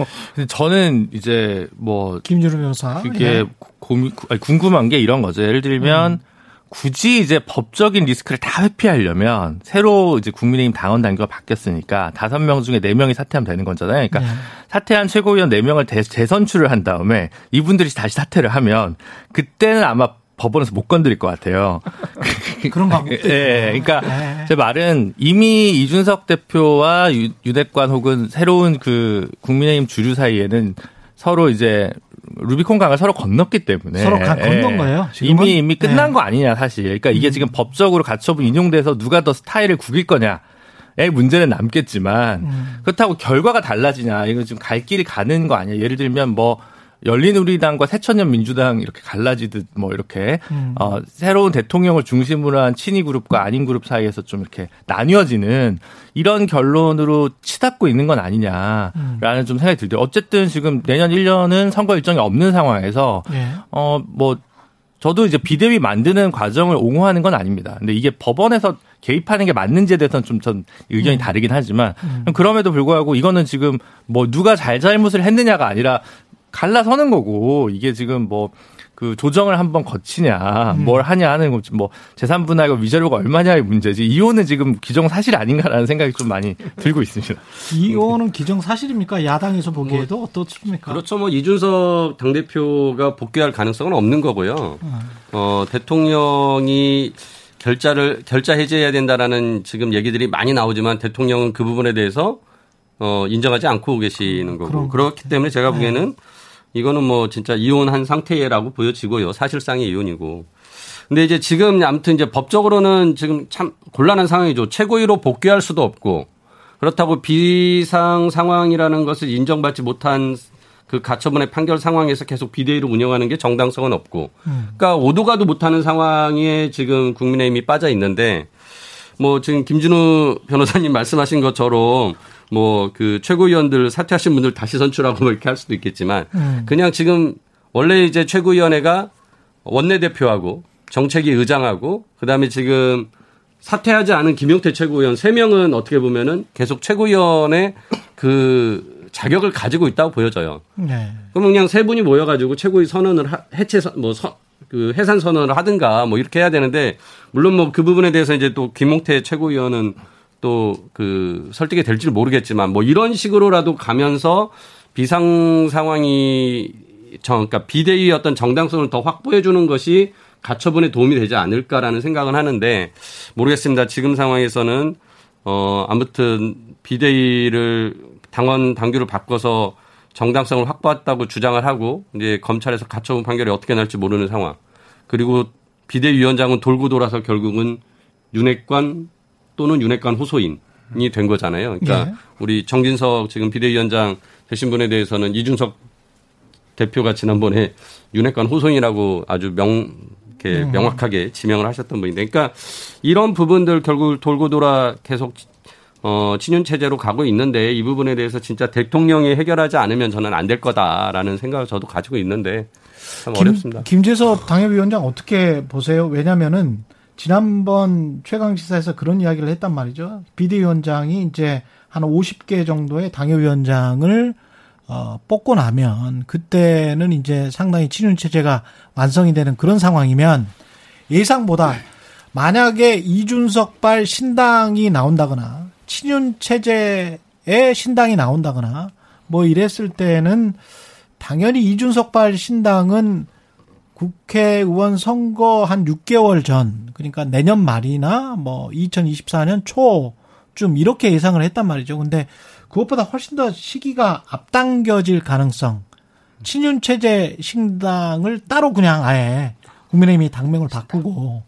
저는 이제 뭐 김준호 변호사 그게 예. 고민, 궁금한 게 이런 거죠. 예를 들면 음. 굳이 이제 법적인 리스크를 다 회피하려면 새로 이제 국민의힘 당원 단계가 바뀌었으니까 다섯 명 중에 네 명이 사퇴하면 되는 거잖아요. 그러니까 네. 사퇴한 최고위원 네 명을 재선출을 한 다음에 이분들이 다시 사퇴를 하면 그때는 아마 법원에서 못 건드릴 것 같아요. 그런 방법. 예, 그러니까 네. 제 말은 이미 이준석 대표와 유, 윤핵관 혹은 새로운 그 국민의힘 주류 사이에는 서로 이제 루비콘 강을 서로 건넜기 때문에 서로 가, 건넌 예. 거예요. 지금은? 이미 이미 끝난 네. 거 아니냐 사실. 그러니까 이게 음. 지금 법적으로 가처분 인용돼서 누가 더 스타일을 구길 거냐. 의 문제는 남겠지만 음. 그렇다고 결과가 달라지냐 이거 지금 갈 길이 가는 거 아니야 예를 들면 뭐 열린우리당과 새천년 민주당 이렇게 갈라지듯 뭐 이렇게 음. 어 새로운 대통령을 중심으로 한 친이 그룹과 아닌 그룹 사이에서 좀 이렇게 나뉘어지는 이런 결론으로 치닫고 있는 건 아니냐라는 음. 좀 생각이 들대요. 어쨌든 지금 내년 1년은 선거 일정이 없는 상황에서 예. 어뭐 저도 이제 비대위 만드는 과정을 옹호하는 건 아닙니다. 근데 이게 법원에서 개입하는 게 맞는지에 대해서는 좀 전 의견이 음. 다르긴 하지만 음. 그럼에도 불구하고 이거는 지금 뭐 누가 잘잘못을 했느냐가 아니라 갈라서는 거고 이게 지금 뭐 그 조정을 한번 거치냐 음. 뭘 하냐 하는 거지 뭐 재산 분할과 위자료가 얼마냐의 문제지 이혼은 지금 기정 사실 아닌가라는 생각이 좀 많이 들고 있습니다. 이혼은 기정 사실입니까? 야당에서 보기에도 뭐, 어떻습니까? 그렇죠. 뭐 이준석 당 대표가 복귀할 가능성은 없는 거고요. 음. 어 대통령이 결자를 결자 해제해야 된다라는 지금 얘기들이 많이 나오지만 대통령은 그 부분에 대해서 어 인정하지 않고 계시는 거고 그렇기 때문에 제가 보기에는 네. 이거는 뭐 진짜 이혼한 상태라고 보여지고요. 사실상의 이혼이고. 근데 이제 지금 아무튼 이제 법적으로는 지금 참 곤란한 상황이죠. 최고위로 복귀할 수도 없고 그렇다고 비상 상황이라는 것을 인정받지 못한 그 가처분의 판결 상황에서 계속 비대위로 운영하는 게 정당성은 없고 그러니까 오도 가도 못하는 상황에 지금 국민의힘이 빠져 있는데 뭐 지금 김준우 변호사님 말씀하신 것처럼 뭐 그 최고위원들 사퇴하신 분들 다시 선출하고 뭐 이렇게 할 수도 있겠지만 음. 그냥 지금 원래 이제 최고위원회가 원내대표하고 정책위 의장하고 그다음에 지금 사퇴하지 않은 김용태 최고위원 3명은 어떻게 보면은 계속 최고위원의 그 자격을 가지고 있다고 보여져요. 네. 그럼 그냥 세 분이 모여가지고 최고위 선언을 하, 해체 뭐 서, 그 해산 선언을 하든가 뭐 이렇게 해야 되는데 물론 뭐 그 부분에 대해서 이제 또 김용태 최고위원은 또 그 설득이 될지는 모르겠지만 뭐 이런 식으로라도 가면서 비상 상황이 정, 그러니까 비대위 어떤 정당성을 더 확보해 주는 것이 가처분에 도움이 되지 않을까라는 생각은 하는데 모르겠습니다. 지금 상황에서는 어 아무튼 비대위를 당원 당규를 바꿔서 정당성을 확보했다고 주장을 하고 이제 검찰에서 가처분 판결이 어떻게 날지 모르는 상황. 그리고 비대위원장은 돌고 돌아서 결국은 윤핵관 또는 윤핵관 호소인이 된 거잖아요. 그러니까 네. 우리 정진석 지금 비대위원장 되신 분에 대해서는 이준석 대표가 지난번에 윤핵관 호소인이라고 아주 명 이렇게 음. 명확하게 지명을 하셨던 분인데, 그러니까 이런 부분들 결국 돌고 돌아 계속 어, 친윤 체제로 가고 있는데 이 부분에 대해서 진짜 대통령이 해결하지 않으면 저는 안 될 거다라는 생각을 저도 가지고 있는데 참 김, 어렵습니다. 김재섭 당협위원장 어떻게 보세요? 왜냐면은 지난번 최강 시사에서 그런 이야기를 했단 말이죠. 비대위원장이 이제 한 50개 정도의 당협위원장을 어, 뽑고 나면 그때는 이제 상당히 친윤 체제가 완성이 되는 그런 상황이면 예상보다 만약에 이준석발 신당이 나온다거나 친윤 체제의 신당이 나온다거나 뭐 이랬을 때는 당연히 이준석발 신당은 국회의원 선거 한 6개월 전, 그러니까 내년 말이나 뭐 2024년 초쯤 이렇게 예상을 했단 말이죠. 근데 그것보다 훨씬 더 시기가 앞당겨질 가능성, 친윤 체제 신당을 따로 그냥 아예 국민의힘이 당명을 바꾸고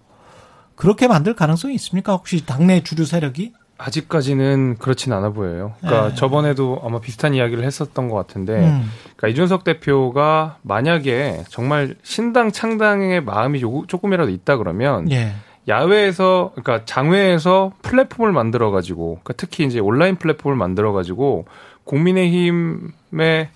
그렇게 만들 가능성이 있습니까? 혹시 당내 주류 세력이? 아직까지는 그렇진 않아 보여요. 그러니까 네. 저번에도 아마 비슷한 이야기를 했었던 것 같은데, 음. 그러니까 이준석 대표가 만약에 정말 신당 창당의 마음이 조금이라도 있다 그러면 예. 야외에서 그러니까 장외에서 플랫폼을 만들어 가지고 그러니까 특히 이제 온라인 플랫폼을 만들어 가지고 국민의힘의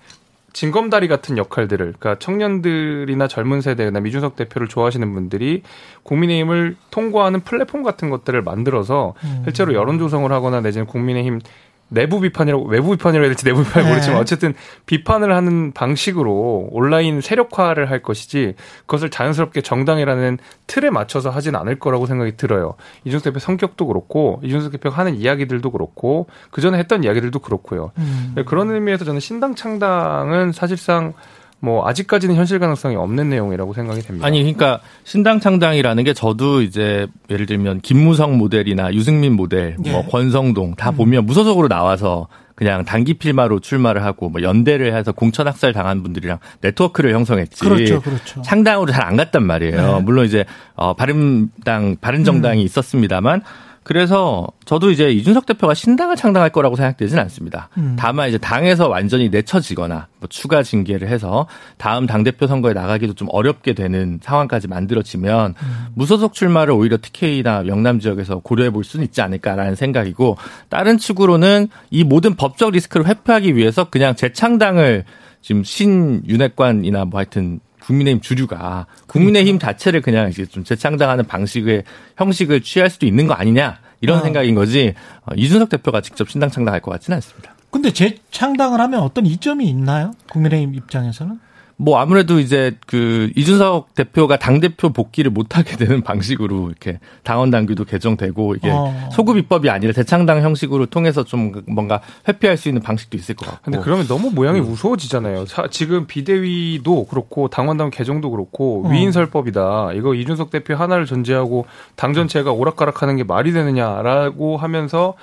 징검다리 같은 역할들을 그러니까 청년들이나 젊은 세대나 미준석 대표를 좋아하시는 분들이 국민의힘을 통과하는 플랫폼 같은 것들을 만들어서 음. 실제로 여론 조성을 하거나 내지는 국민의힘 내부 비판이라고 외부 비판이라고 해야 될지 내부 비판이 네. 모르지만 어쨌든 비판을 하는 방식으로 온라인 세력화를 할 것이지 그것을 자연스럽게 정당이라는 틀에 맞춰서 하진 않을 거라고 생각이 들어요. 이준석 대표 성격도 그렇고 이준석 대표가 하는 이야기들도 그렇고 그 전에 했던 이야기들도 그렇고요. 음. 그런 의미에서 저는 신당 창당은 사실상 뭐 아직까지는 현실 가능성이 없는 내용이라고 생각이 됩니다. 아니 그러니까 신당 창당이라는 게 저도 이제 예를 들면 김무성 모델이나 유승민 모델, 뭐 예. 뭐 권성동 다 음. 보면 무소속으로 나와서 그냥 단기 필마로 출마를 하고 뭐 연대를 해서 공천 학살 당한 분들이랑 네트워크를 형성했지. 그렇죠, 그렇죠. 창당으로 잘 안 갔단 말이에요. 네. 물론 이제 어 바른당 바른정당이 음. 있었습니다만 그래서 저도 이제 이준석 대표가 신당을 창당할 거라고 생각되지는 않습니다. 음. 다만 이제 당에서 완전히 내쳐지거나 뭐 추가 징계를 해서 다음 당대표 선거에 나가기도 좀 어렵게 되는 상황까지 만들어지면 음. 무소속 출마를 오히려 TK나 영남 지역에서 고려해 볼 수는 있지 않을까라는 생각이고 다른 측으로는 이 모든 법적 리스크를 회피하기 위해서 그냥 재창당을 지금 신윤핵관이나 뭐 하여튼 국민의힘 주류가 국민의힘 자체를 그냥 이제 좀 재창당하는 방식의 형식을 취할 수도 있는 거 아니냐 이런 어. 생각인 거지 어, 이준석 대표가 직접 신당 창당할 것 같지는 않습니다. 근데 재창당을 하면 어떤 이점이 있나요? 국민의힘 입장에서는? 뭐 아무래도 이제 그 이준석 대표가 당 대표 복귀를 못 하게 되는 방식으로 이렇게 당원 당규도 개정되고 이게 어. 소급 입법이 아니라 대창당 형식으로 통해서 좀 뭔가 회피할 수 있는 방식도 있을 것 같고. 근데 그러면 너무 모양이 음. 무서워지잖아요. 사, 지금 비대위도 그렇고 당원 당 개정도 그렇고 어. 위인설법이다. 이거 이준석 대표 하나를 전제하고 당 전체가 오락가락하는 게 말이 되느냐라고 하면서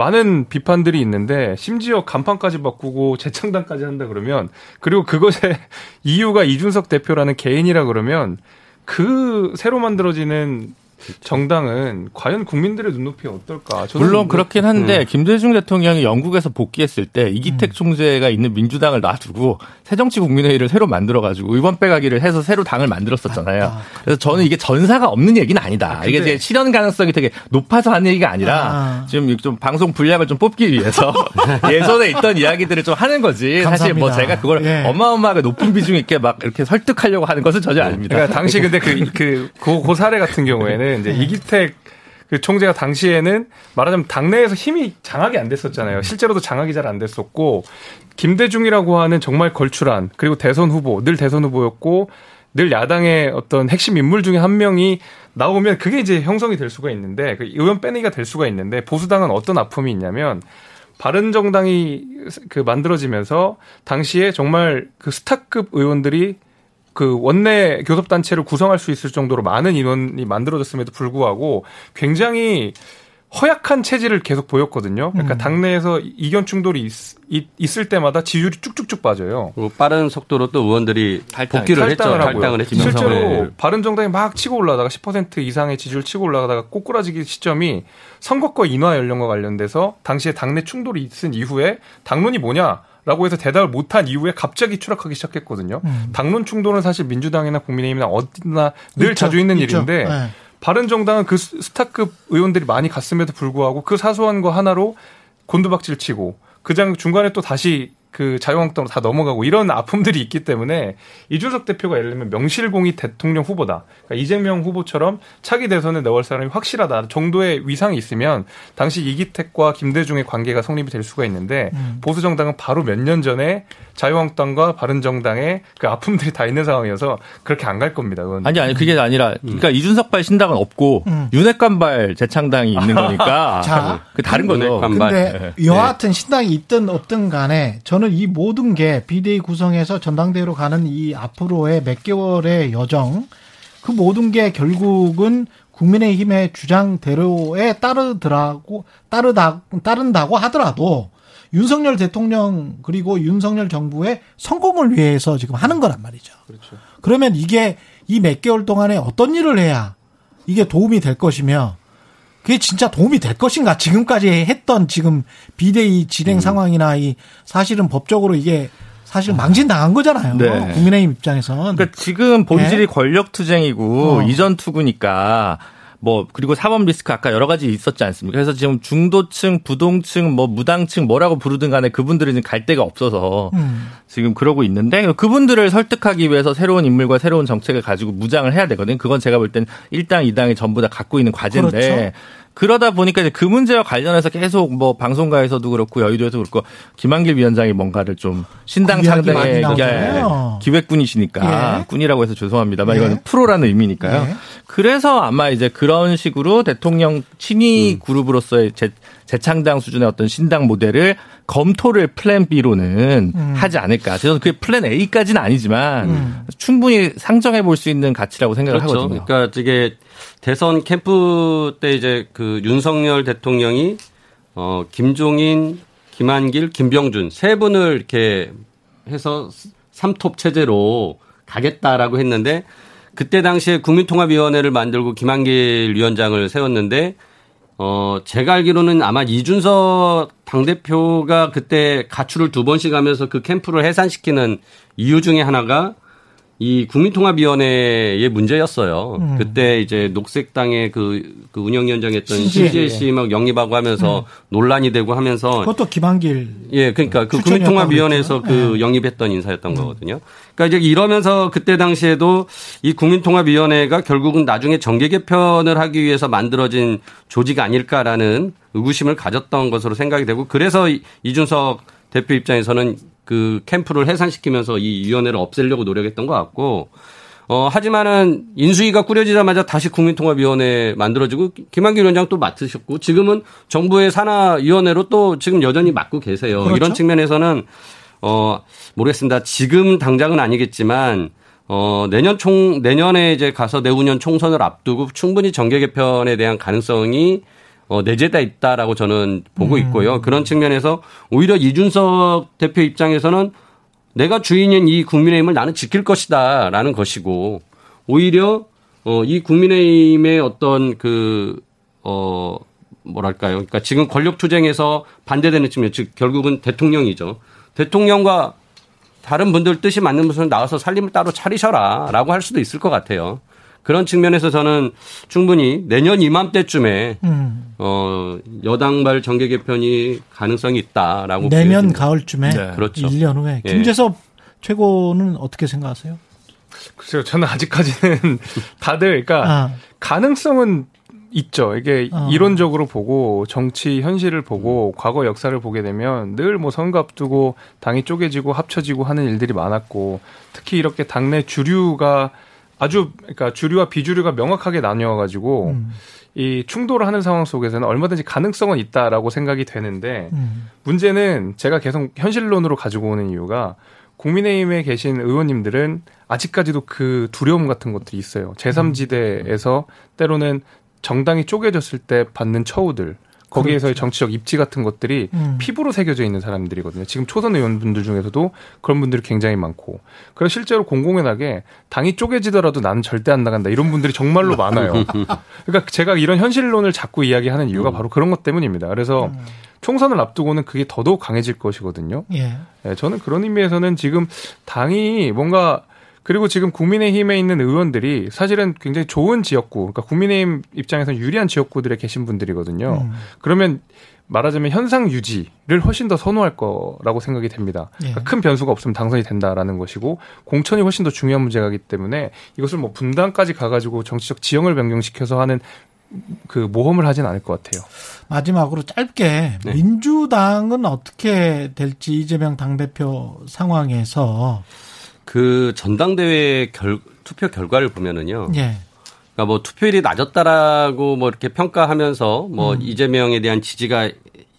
많은 비판들이 있는데 심지어 간판까지 바꾸고 재창단까지 한다 그러면 그리고 그것의 이유가 이준석 대표라는 개인이라 그러면 그 새로 만들어지는 정당은 과연 국민들의 눈높이에 어떨까? 물론 그렇긴 한데 음. 김대중 대통령이 영국에서 복귀했을 때 이기택 음. 총재가 있는 민주당을 놔두고 새정치국민회의를 새로 만들어 가지고 의원 빼가기를 해서 새로 당을 만들었었잖아요. 아, 아, 그래서 저는 이게 전사가 없는 얘기는 아니다. 아, 이게 이제 실현 가능성이 되게 높아서 하는 얘기가 아니라 아. 지금 좀 방송 분량을 좀 뽑기 위해서 예전에 있던 이야기들을 좀 하는 거지. 감사합니다. 사실 뭐 제가 그걸 예. 어마어마하게 높은 비중 있게 막 이렇게 설득하려고 하는 것은 전혀 아닙니다. 그러니까 당시 근데 그, 그, 그, 그 사례 같은 경우에는 이제 네. 이기택 그 총재가 당시에는 말하자면 당내에서 힘이 장악이 안 됐었잖아요. 실제로도 장악이 잘 안 됐었고 김대중이라고 하는 정말 걸출한 그리고 대선 후보 늘 대선 후보였고 늘 야당의 어떤 핵심 인물 중에 한 명이 나오면 그게 이제 형성이 될 수가 있는데 그 의원 빼내기가 될 수가 있는데 보수당은 어떤 아픔이 있냐면 바른 정당이 그 만들어지면서 당시에 정말 그 스타급 의원들이 그 원내 교섭단체를 구성할 수 있을 정도로 많은 인원이 만들어졌음에도 불구하고 굉장히 허약한 체질을 계속 보였거든요. 그러니까 음. 당내에서 이견 충돌이 있, 을 때마다 지지율이 쭉쭉쭉 빠져요. 그리고 빠른 속도로 또 의원들이 탈당, 복귀를 탈당을 했죠. 하고요. 탈당을 했죠. 실제로 바른 정당이 막 치고 올라다가 10% 이상의 지지율 치고 올라가다가 꼬꾸라지기 시점이 선거권 인하 연령과 관련돼서 당시에 당내 충돌이 있은 이후에 당론이 뭐냐? 라고 해서 대답을 못한 이후에 갑자기 추락하기 시작했거든요. 음. 당론 충돌은 사실 민주당이나 국민의힘이나 어디나 늘 있죠. 자주 있는 있죠. 일인데 네. 바른정당은 그 스타급 의원들이 많이 갔음에도 불구하고 그 사소한 거 하나로 곤두박질 치고 그장 중간에 또 다시 그 자유한국당으로 다 넘어가고 이런 아픔들이 있기 때문에 이준석 대표가 예를 들면 명실공히 대통령 후보다. 그러니까 이재명 후보처럼 차기 대선에 넣을 사람이 확실하다 정도의 위상이 있으면 당시 이기택과 김대중의 관계가 성립이 될 수가 있는데 음. 보수 정당은 바로 몇 년 전에 자유한국당과 바른정당의 그 아픔들이 다 있는 상황이어서 그렇게 안 갈 겁니다. 그건. 아니 아니 그게 아니라 음. 그러니까 음. 이준석발 신당은 없고 음. 윤핵관발 재창당이 있는 거니까 자, 그 다른 거죠. 근데 네. 여하튼 신당이 있든 없든 간에 저는 이 모든 게 비대위 구성해서 전당대회로 가는 이 앞으로의 몇 개월의 여정 그 모든 게 결국은 국민의힘의 주장대로에 따르더라고 따르다 따른다고 하더라도 윤석열 대통령 그리고 윤석열 정부의 성공을 위해서 지금 하는 거란 말이죠. 그렇죠. 그러면 이게 이 몇 개월 동안에 어떤 일을 해야 이게 도움이 될 것이며 그게 진짜 도움이 될 것인가? 지금까지 했던 지금 비대위 진행 음. 상황이나 이 사실은 법적으로 이게 사실 망신당한 거잖아요. 네. 국민의힘 입장에선. 그러니까 지금 본질이 네. 권력 투쟁이고 어. 이전 투구니까 뭐 그리고 사법 리스크 아까 여러 가지 있었지 않습니까? 그래서 지금 중도층, 부동층, 뭐 무당층 뭐라고 부르든 간에 그분들은 지금 갈 데가 없어서 음. 지금 그러고 있는데 그분들을 설득하기 위해서 새로운 인물과 새로운 정책을 가지고 무장을 해야 되거든요. 그건 제가 볼 땐 1당, 2당이 전부 다 갖고 있는 과제인데 그렇죠. 그러다 보니까 이제 그 문제와 관련해서 계속 뭐 방송가에서도 그렇고 여의도에서 그렇고 김한길 위원장이 뭔가를 좀 신당 창당의 기획꾼이시니까 예. 꾼이라고 해서 죄송합니다만 예. 이건 프로라는 의미니까요. 예. 그래서 아마 이제 그런 식으로 대통령 친위 음. 그룹으로서의 재, 재창당 수준의 어떤 신당 모델을 검토를 plan B로는 음. 하지 않을까. 저는 그게 plan A까지는 아니지만 음. 충분히 상정해 볼 수 있는 가치라고 생각을 그렇죠. 하거든요. 그러니까 이게 대선 캠프 때 이제 그 윤석열 대통령이 어 김종인, 김한길, 김병준 세 분을 이렇게 해서 삼톱 체제로 가겠다라고 했는데 그때 당시에 국민통합위원회를 만들고 김한길 위원장을 세웠는데 어 제가 알기로는 아마 이준석 당 대표가 그때 가출을 두 번씩 하면서 그 캠프를 해산시키는 이유 중에 하나가 이 국민통합위원회의 문제였어요. 음. 그때 이제 녹색당의 그, 그 운영위원장했던 신지혜 씨막 영입하고 하면서 음. 논란이 되고 하면서 그것도 김한길 예, 그러니까 그 국민통합위원회에서 그 네. 영입했던 인사였던 음. 거거든요. 그러니까 이제 이러면서 그때 당시에도 이 국민통합위원회가 결국은 나중에 정계 개편을 하기 위해서 만들어진 조직 아닐까라는 의구심을 가졌던 것으로 생각이 되고 그래서 이준석 대표 입장에서는 그 캠프를 해산시키면서 이 위원회를 없애려고 노력했던 것 같고 어, 하지만은 인수위가 꾸려지자마자 다시 국민통합위원회 만들어지고 김한길 위원장 또 맡으셨고 지금은 정부의 산하위원회로 또 지금 여전히 맡고 계세요. 그렇죠? 이런 측면에서는 어, 모르겠습니다. 지금 당장은 아니겠지만 어, 내년 총, 내년에 이제 가서 내후년 총선을 앞두고 충분히 정계 개편에 대한 가능성이 어, 내재돼 있다라고 저는 보고 음. 있고요. 그런 측면에서 오히려 이준석 대표 입장에서는 내가 주인인 이 국민의힘을 나는 지킬 것이다 라는 것이고 오히려 어, 이 국민의힘의 어떤 그, 어, 뭐랄까요. 그러니까 지금 권력 투쟁에서 반대되는 측면, 즉 결국은 대통령이죠. 대통령과 다른 분들 뜻이 맞는 분은 나와서 살림을 따로 차리셔라 라고 할 수도 있을 것 같아요. 그런 측면에서 저는 충분히 내년 이맘때쯤에 음. 어 여당발 정계 개편이 가능성이 있다라고 내년 보여집니다. 가을쯤에 네. 그렇죠. 1년 후에 예. 김재섭 최고는 어떻게 생각하세요? 글쎄요, 저는 아직까지는 다들 그러니까 아. 가능성은 있죠. 이게 어. 이론적으로 보고 정치 현실을 보고 과거 역사를 보게 되면 늘 뭐 선거 앞두고 당이 쪼개지고 합쳐지고 하는 일들이 많았고 특히 이렇게 당내 주류가 아주 그러니까 주류와 비주류가 명확하게 나뉘어 가지고 음. 이 충돌을 하는 상황 속에서는 얼마든지 가능성은 있다라고 생각이 되는데 음. 문제는 제가 계속 현실론으로 가지고 오는 이유가 국민의힘에 계신 의원님들은 아직까지도 그 두려움 같은 것들이 있어요. 제3지대에서 때로는 정당이 쪼개졌을 때 받는 처우들 거기에서의 그렇죠. 정치적 입지 같은 것들이 음. 피부로 새겨져 있는 사람들이거든요. 지금 초선 의원분들 중에서도 그런 분들이 굉장히 많고. 그래서 실제로 공공연하게 당이 쪼개지더라도 나는 절대 안 나간다. 이런 분들이 정말로 많아요. 그러니까 제가 이런 현실론을 자꾸 이야기하는 이유가 음. 바로 그런 것 때문입니다. 그래서 음. 총선을 앞두고는 그게 더더욱 강해질 것이거든요. 예. 네, 저는 그런 의미에서는 지금 당이 뭔가 그리고 지금 국민의힘에 있는 의원들이 사실은 굉장히 좋은 지역구, 그러니까 국민의힘 입장에서 유리한 지역구들에 계신 분들이거든요. 음. 그러면 말하자면 현상 유지를 훨씬 더 선호할 거라고 생각이 됩니다. 예. 그러니까 큰 변수가 없으면 당선이 된다라는 것이고 공천이 훨씬 더 중요한 문제가기 때문에 이것을 뭐 분당까지 가가지고 정치적 지형을 변경시켜서 하는 그 모험을 하진 않을 것 같아요. 마지막으로 짧게 네. 민주당은 어떻게 될지 이재명 당대표 상황에서 그 전당대회 결, 투표 결과를 보면은요. 예. 그러니까 뭐 투표율이 낮았다라고 뭐 이렇게 평가하면서 뭐 음. 이재명에 대한 지지가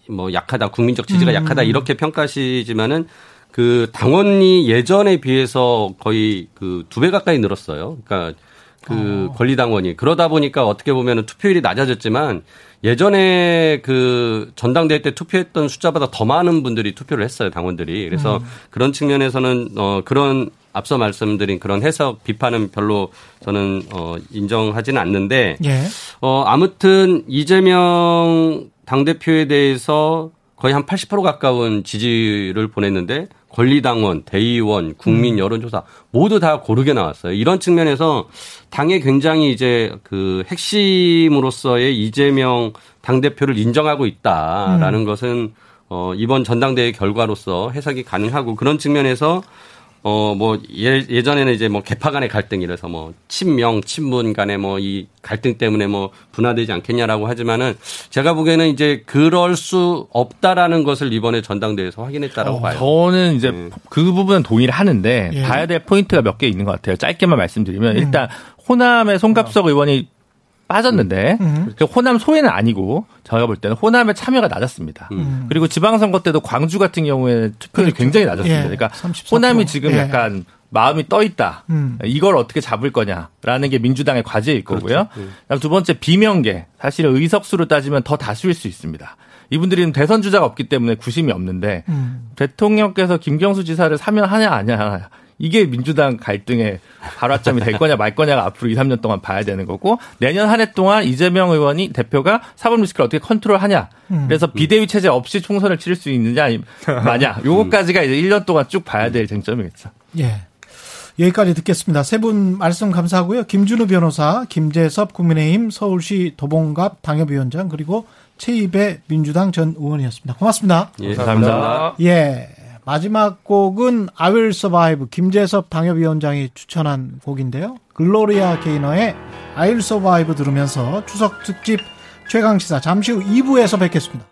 뭐 약하다, 국민적 지지가 음. 약하다 이렇게 평가하시지만은 그 당원이 예전에 비해서 거의 그 두 배 가까이 늘었어요. 그러니까 그 어. 권리당원이 그러다 보니까 어떻게 보면은 투표율이 낮아졌지만 예전에 그 전당대회 때 투표했던 숫자보다 더 많은 분들이 투표를 했어요 당원들이 그래서 음. 그런 측면에서는 어 그런 앞서 말씀드린 그런 해석 비판은 별로 저는 어 인정하지는 않는데 예. 어 아무튼 이재명 당 대표에 대해서 거의 한 80% 가까운 지지를 보냈는데 권리당원, 대의원, 국민 음. 여론조사 모두 다 고르게 나왔어요. 이런 측면에서 당에 굉장히 이제 그 핵심으로서의 이재명 당대표를 인정하고 있다라는 음. 것은 어, 이번 전당대회 결과로서 해석이 가능하고 그런 측면에서 어, 뭐, 예, 예전에는 이제 뭐 개파 간의 갈등이라서 뭐 친명, 친문 간의 뭐 이 갈등 때문에 뭐 분화되지 않겠냐라고 하지만은 제가 보기에는 이제 그럴 수 없다라는 것을 이번에 전당대회에서 확인했다라고 어, 봐요. 저는 이제 네. 그 부분은 동의를 하는데 예. 봐야 될 포인트가 몇 개 있는 것 같아요. 짧게만 말씀드리면 음. 일단 호남의 송갑석 의원이 빠졌는데 음. 음. 그 호남 소외는 아니고 제가 볼 때는 호남의 참여가 낮았습니다. 음. 그리고 지방선거 때도 광주 같은 경우에 투표율이 그렇죠. 굉장히 낮았습니다. 예. 그러니까 34%. 호남이 지금 예. 약간 마음이 떠 있다. 음. 이걸 어떻게 잡을 거냐라는 게 민주당의 과제일 거고요. 그렇죠. 예. 두 번째 비명계 사실 의석수로 따지면 더 다수일 수 있습니다. 이분들은 대선 주자가 없기 때문에 구심이 없는데 음. 대통령께서 김경수 지사를 사면 하냐 아냐 이게 민주당 갈등의 발화점이 될 거냐 말 거냐가 앞으로 2, 3년 동안 봐야 되는 거고 내년 한 해 동안 이재명 의원이 대표가 사법 리스크를 어떻게 컨트롤하냐. 음. 그래서 비대위 체제 없이 총선을 치를 수 있느냐 마냐. 요거까지가 이제 1년 동안 쭉 봐야 될 쟁점이겠죠. 예. 여기까지 듣겠습니다. 세 분 말씀 감사하고요. 김준우 변호사, 김재섭 국민의힘 서울시 도봉갑 당협위원장 그리고 최입의 민주당 전 의원이었습니다. 고맙습니다. 예, 감사합니다. 예. 마지막 곡은 I Will Survive 김재섭 당협위원장이 추천한 곡인데요. 글로리아 게이너의 I Will Survive 들으면서 추석 특집 최강 시사 잠시 후 2부에서 뵙겠습니다.